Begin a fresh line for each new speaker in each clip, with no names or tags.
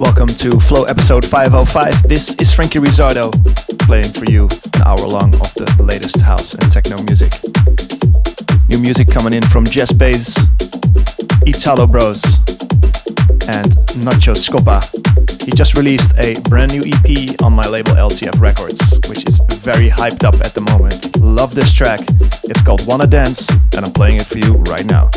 Welcome to Flow episode 505. This is Franky Rizardo playing for you an hour long of the latest house and techno music. New music coming in from Jess Bays, Italo Bros, and Nacho Scoppa. He just released a brand new EP on my label LTF Records, which is very hyped up at the moment. Love this track. It's called Wanna Dance, and I'm playing it for you right now.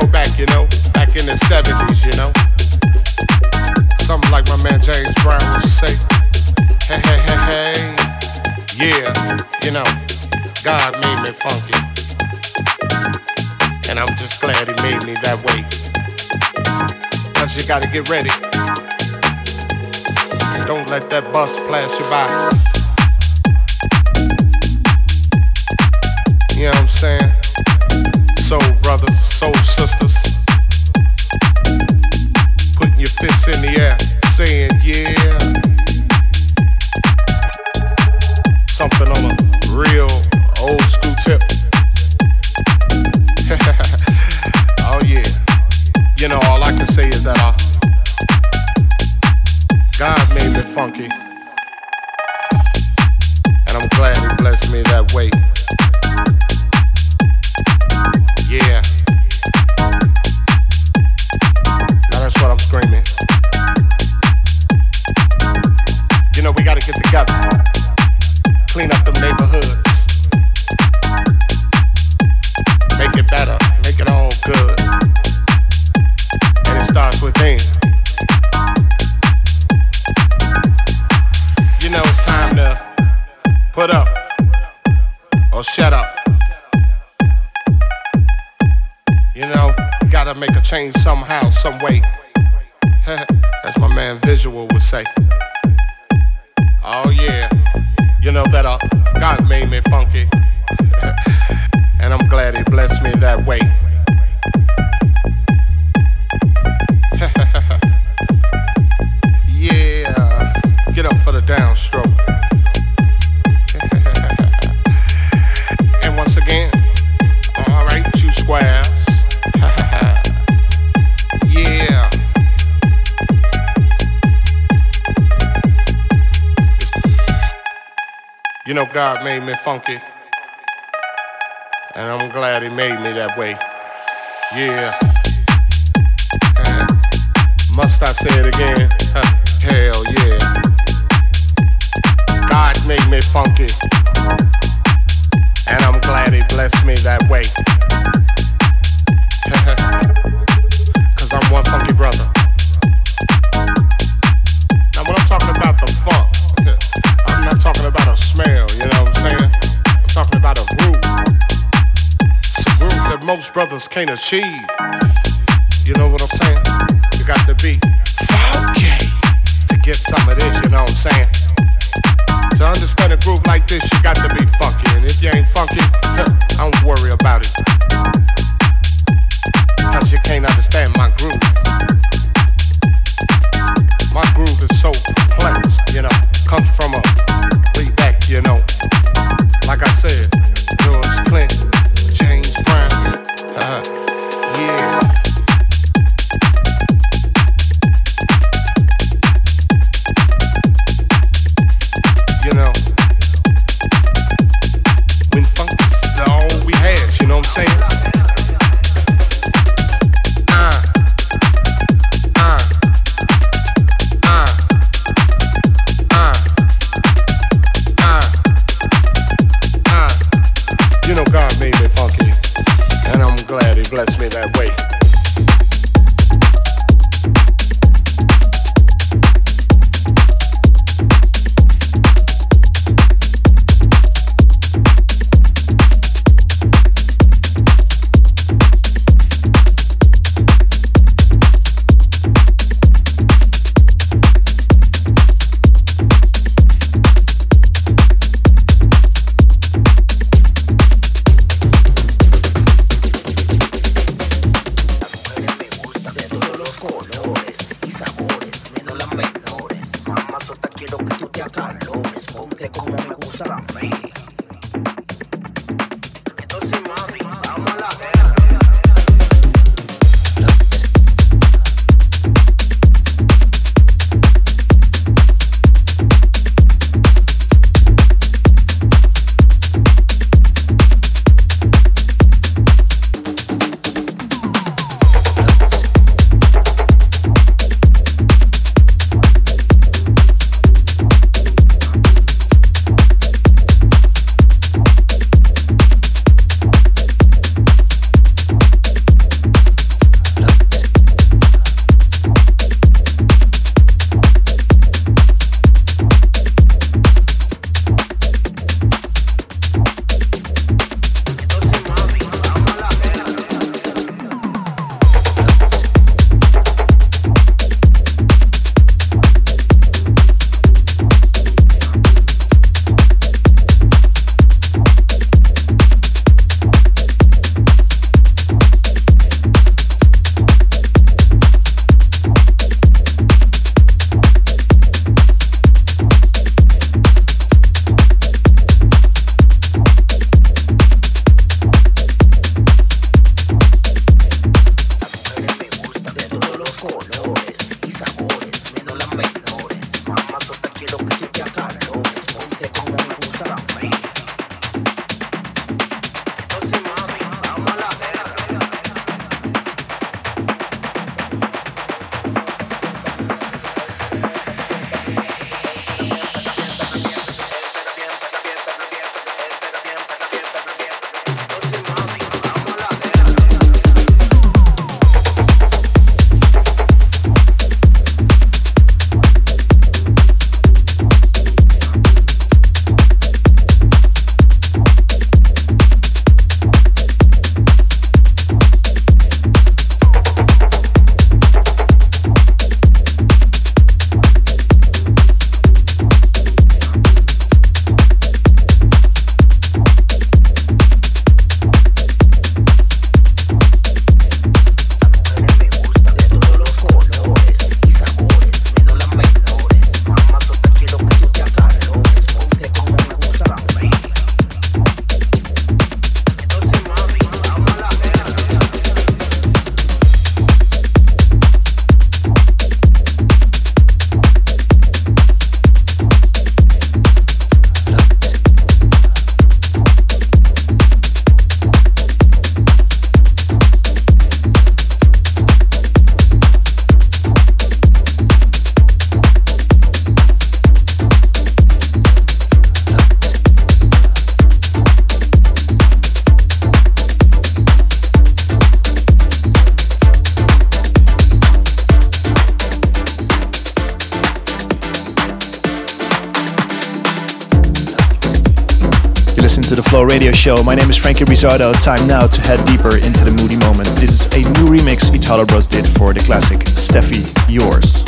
Go back, you know, back in the 70s, you know. Something like my man James Brown would say. Hey, hey, hey, hey. Yeah, you know, God made me funky. And I'm just glad he made me that way. Cause you gotta get ready. Don't let that bus pass you by. You know what I'm saying? Soul brothers, soul sisters. Putting your fists in the air, saying yeah. Something on a real old school tip. oh yeah. You know, all I can say is that I. God made me funky. And I'm glad he blessed me that way. Yeah. Now that's what I'm screaming. You know, we gotta get together. Clean up neighborhoods. Make it better. Make it all good. And it starts within. You know, it's time to put up or shut up. You know, gotta make a change somehow, some way. As my man Visual would say. Oh yeah, you know that uh, God made me funky, and I'm glad He blessed me that way. yeah, get up for the downstroke. Know, God made me funky. And I'm glad He made me that way. Yeah. Must I say it again? Hell yeah. God made me funky. And I'm glad He blessed me that way. Cause I'm one funky brother. Now, when I'm talking about the funk, talking about a smell, you know what I'm saying? I'm talking about a groove. Groove that most brothers can't achieve. You know what I'm saying? You got to be funky to get some of this, you know what I'm saying? To understand a groove like this, you got to be funky. And if you ain't funky, I don't worry about it. Cause you can't understand my groove. My groove is so complex, you know, comes from a way back, you know. Like I said, Blessed me that
listen to the Flow Radio Show. My name is Franky Rizardo. Time now to head deeper into the moody moments. This is a new remix Italo Bros did for the classic Steffi Yours.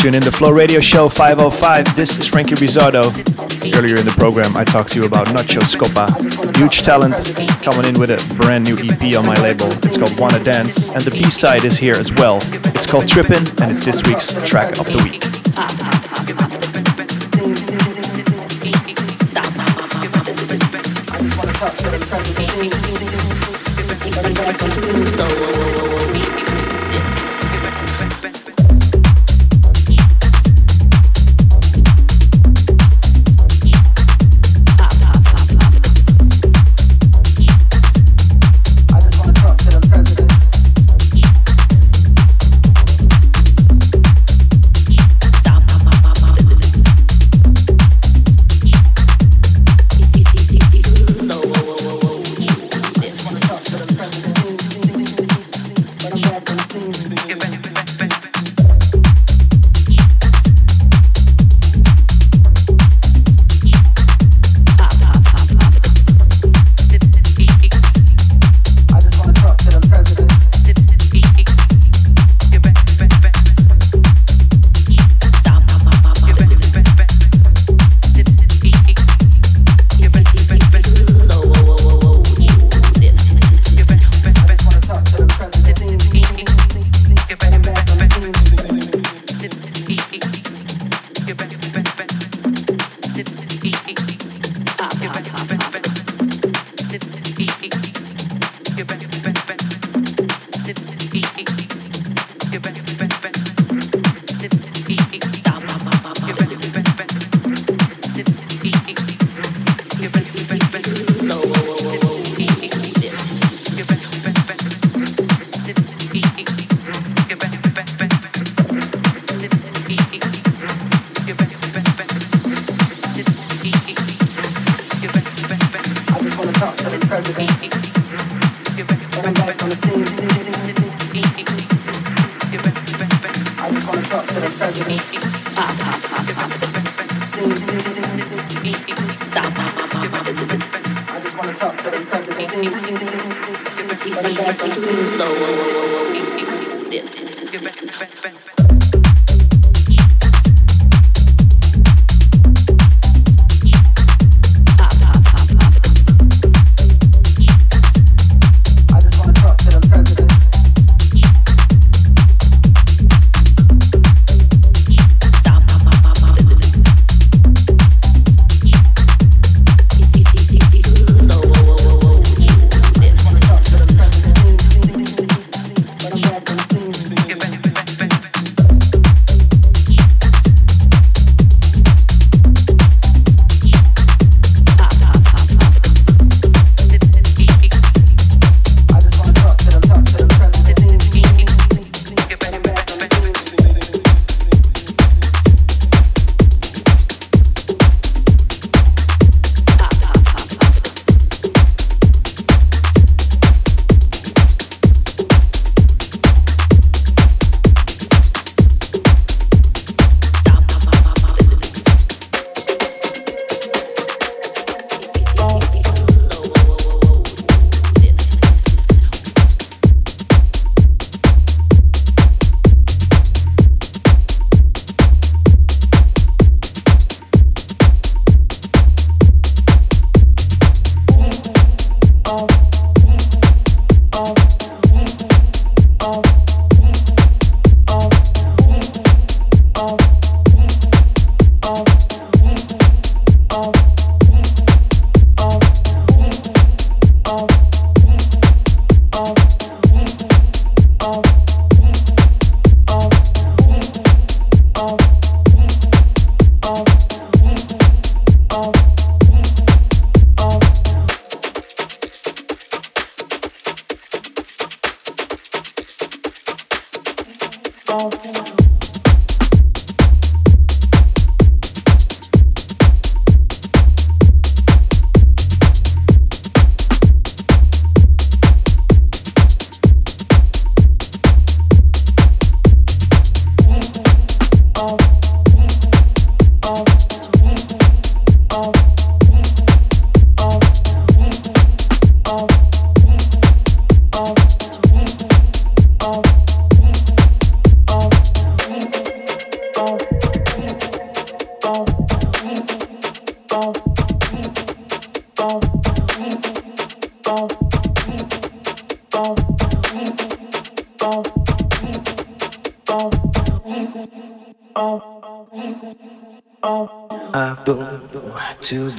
Tune in the Flow Radio Show 505. This is Franky Rizardo. Earlier in the program, I talked to you about Nacho Scoppa, huge talent coming in with a brand new EP on my label. It's called Wanna Dance, and the B side is here as well. It's called Trippin', and it's this week's track of the week.
Stop.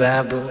Babble.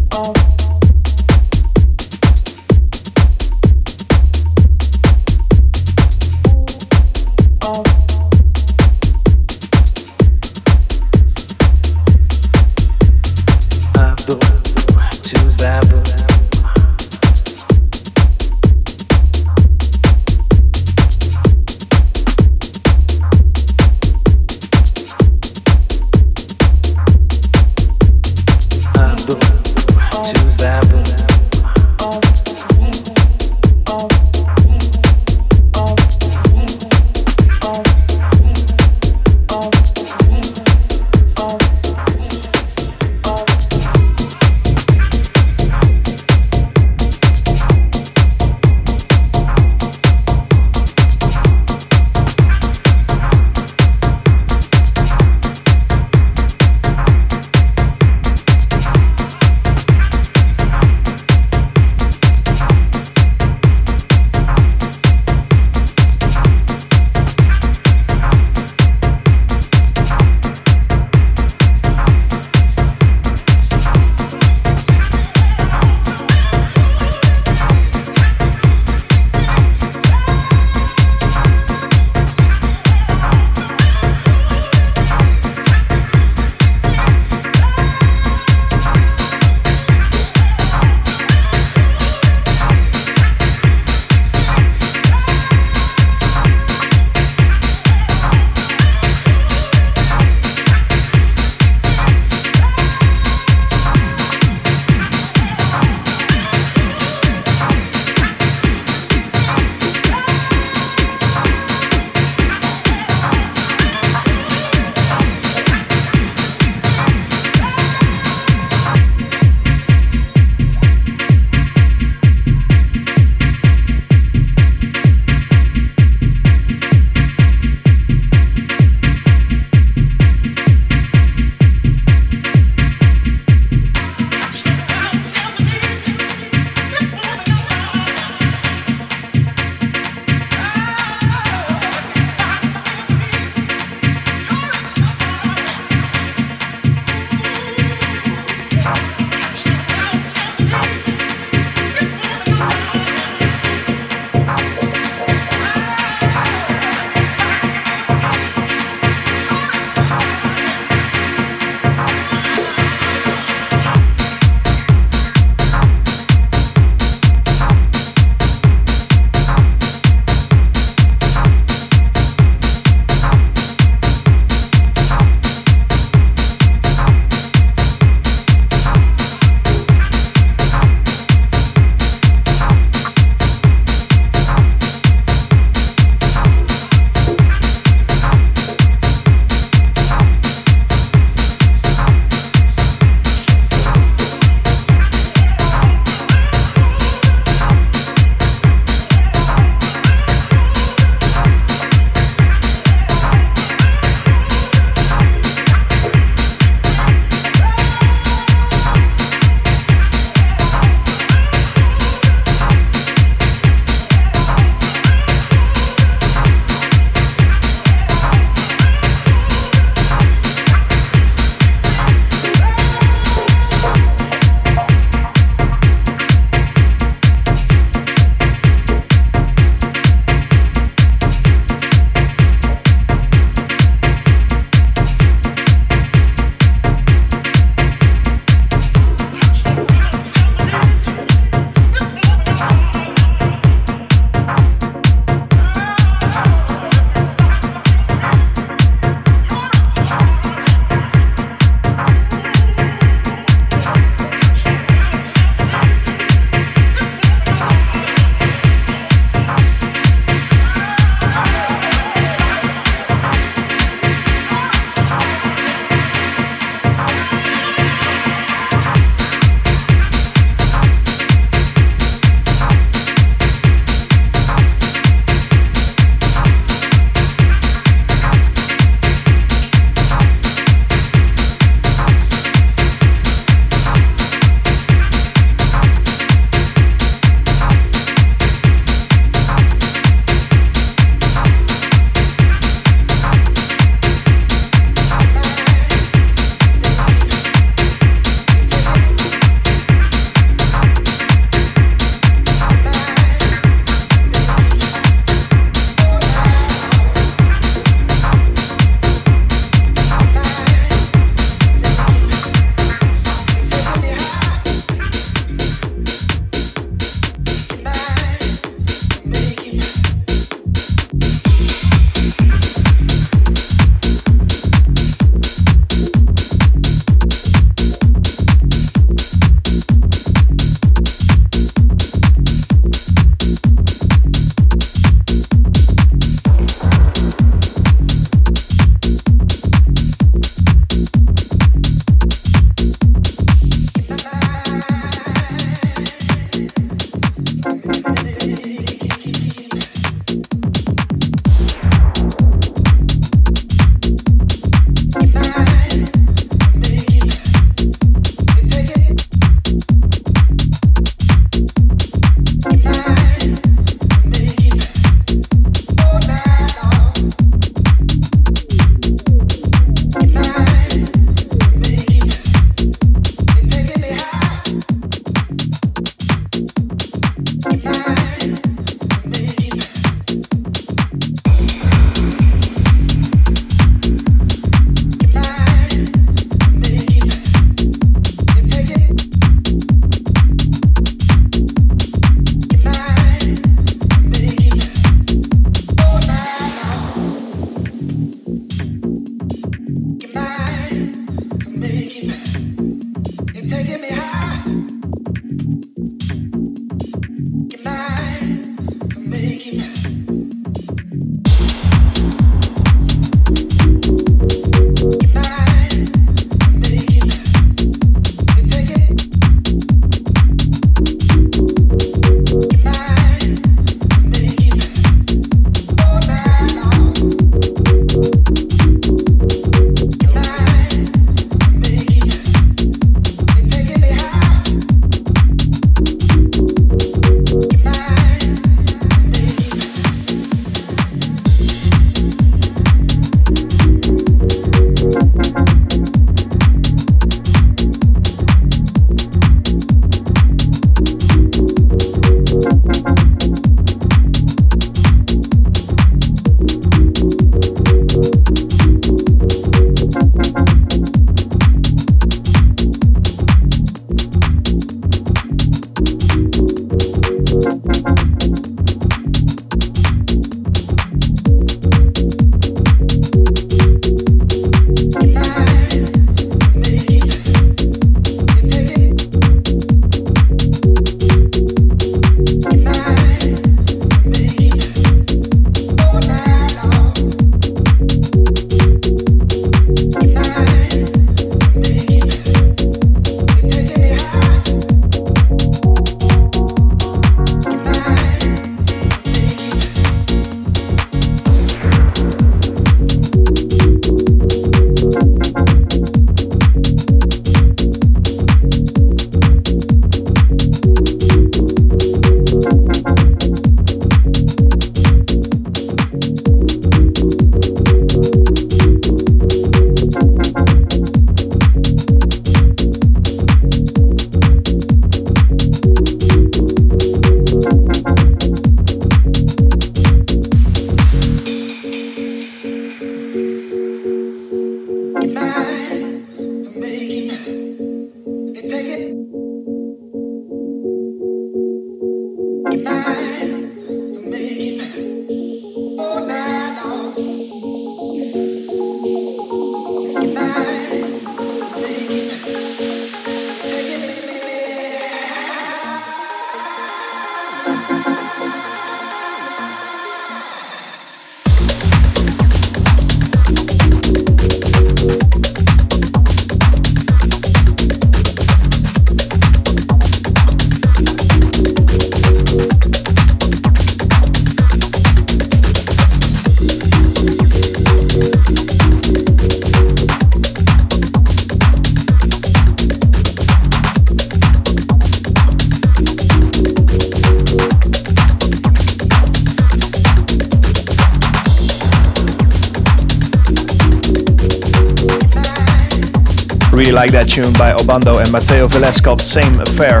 Like that tune by Obando and Mateo Velez called Same Affair.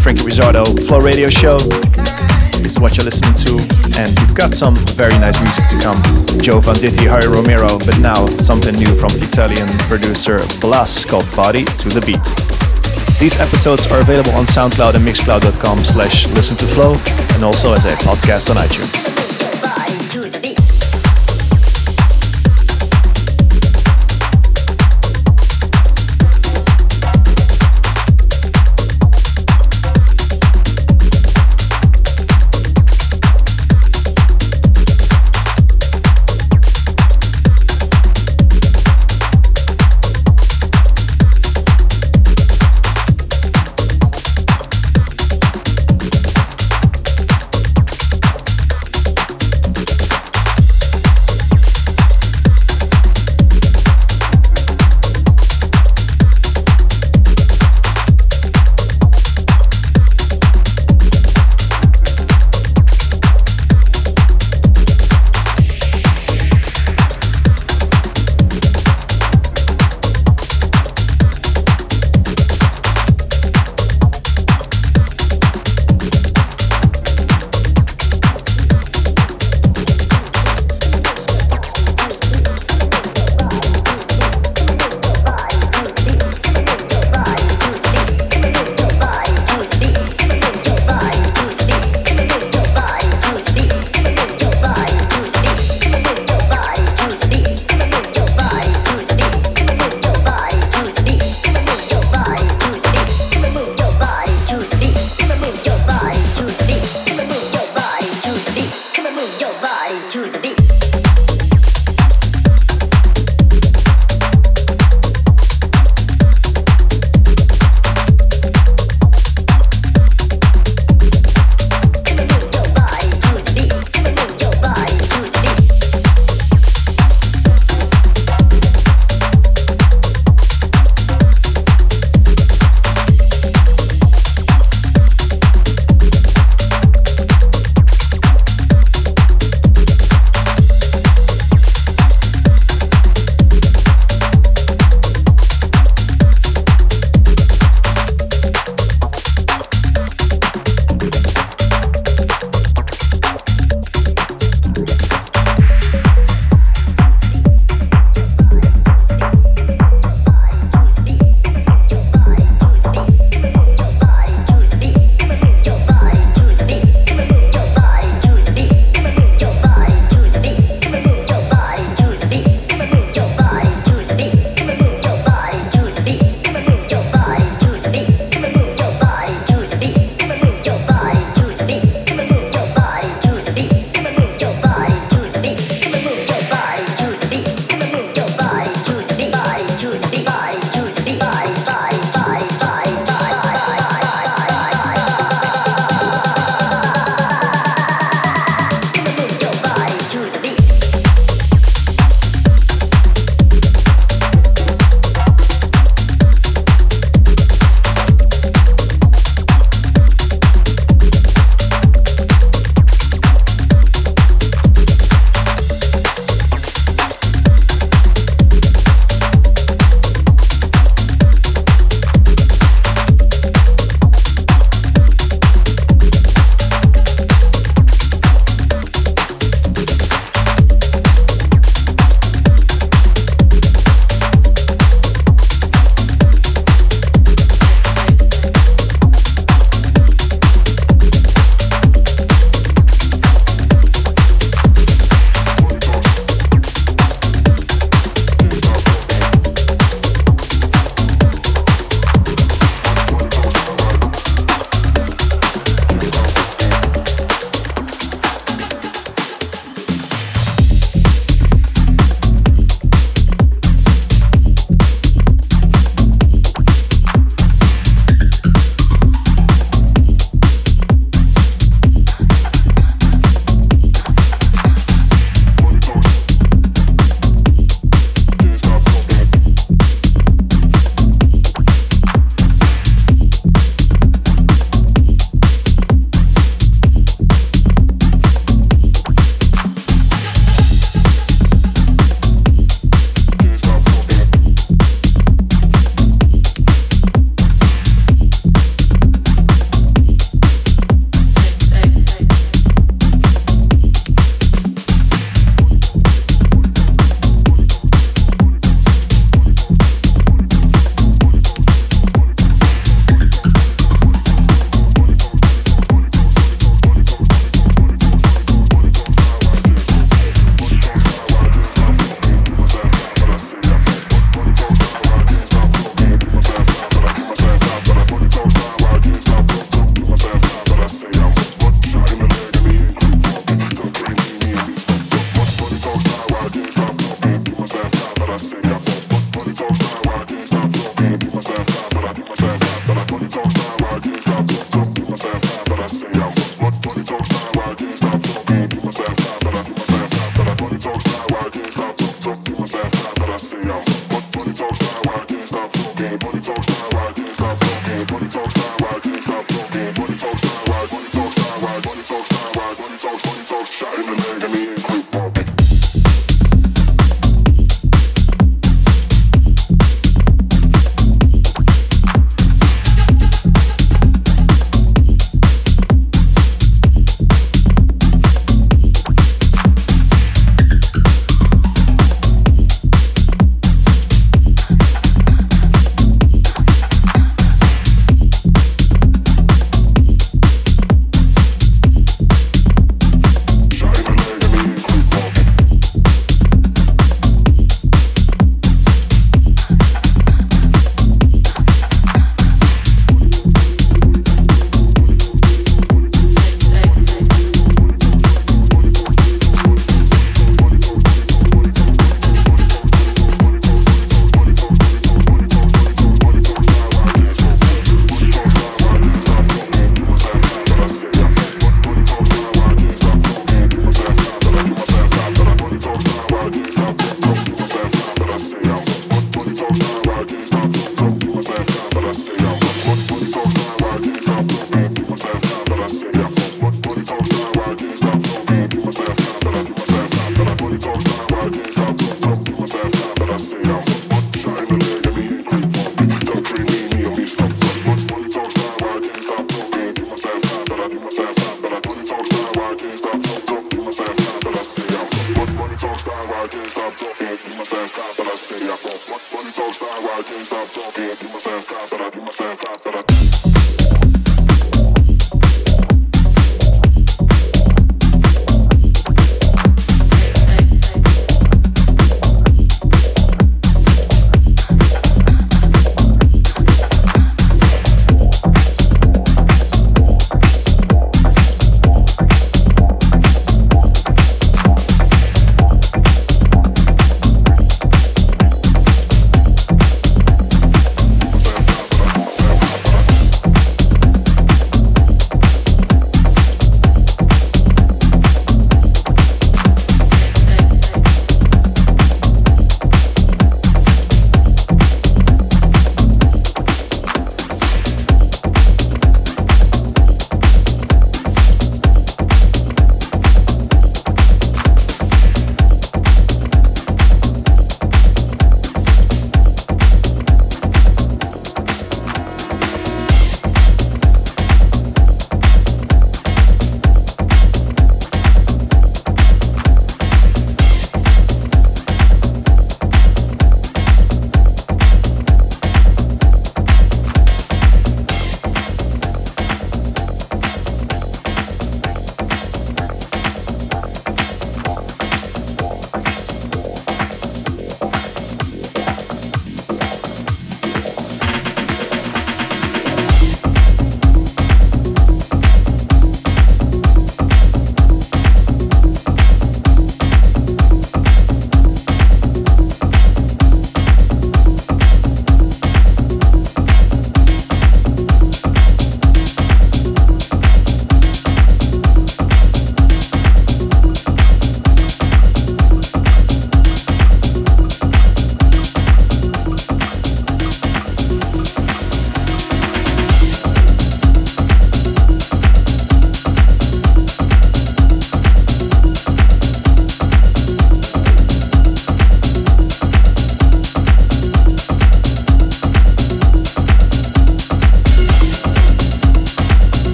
Franky Rizardo Flow Radio Show is what you're listening to, and we've got some very nice music to come. Joe Venditti, Harry Romero, but now something new from Italian producer Blas called Body to the Beat. These episodes are available on SoundCloud and Mixcloud.com slash listen to flow, and also as a podcast on iTunes.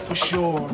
For sure.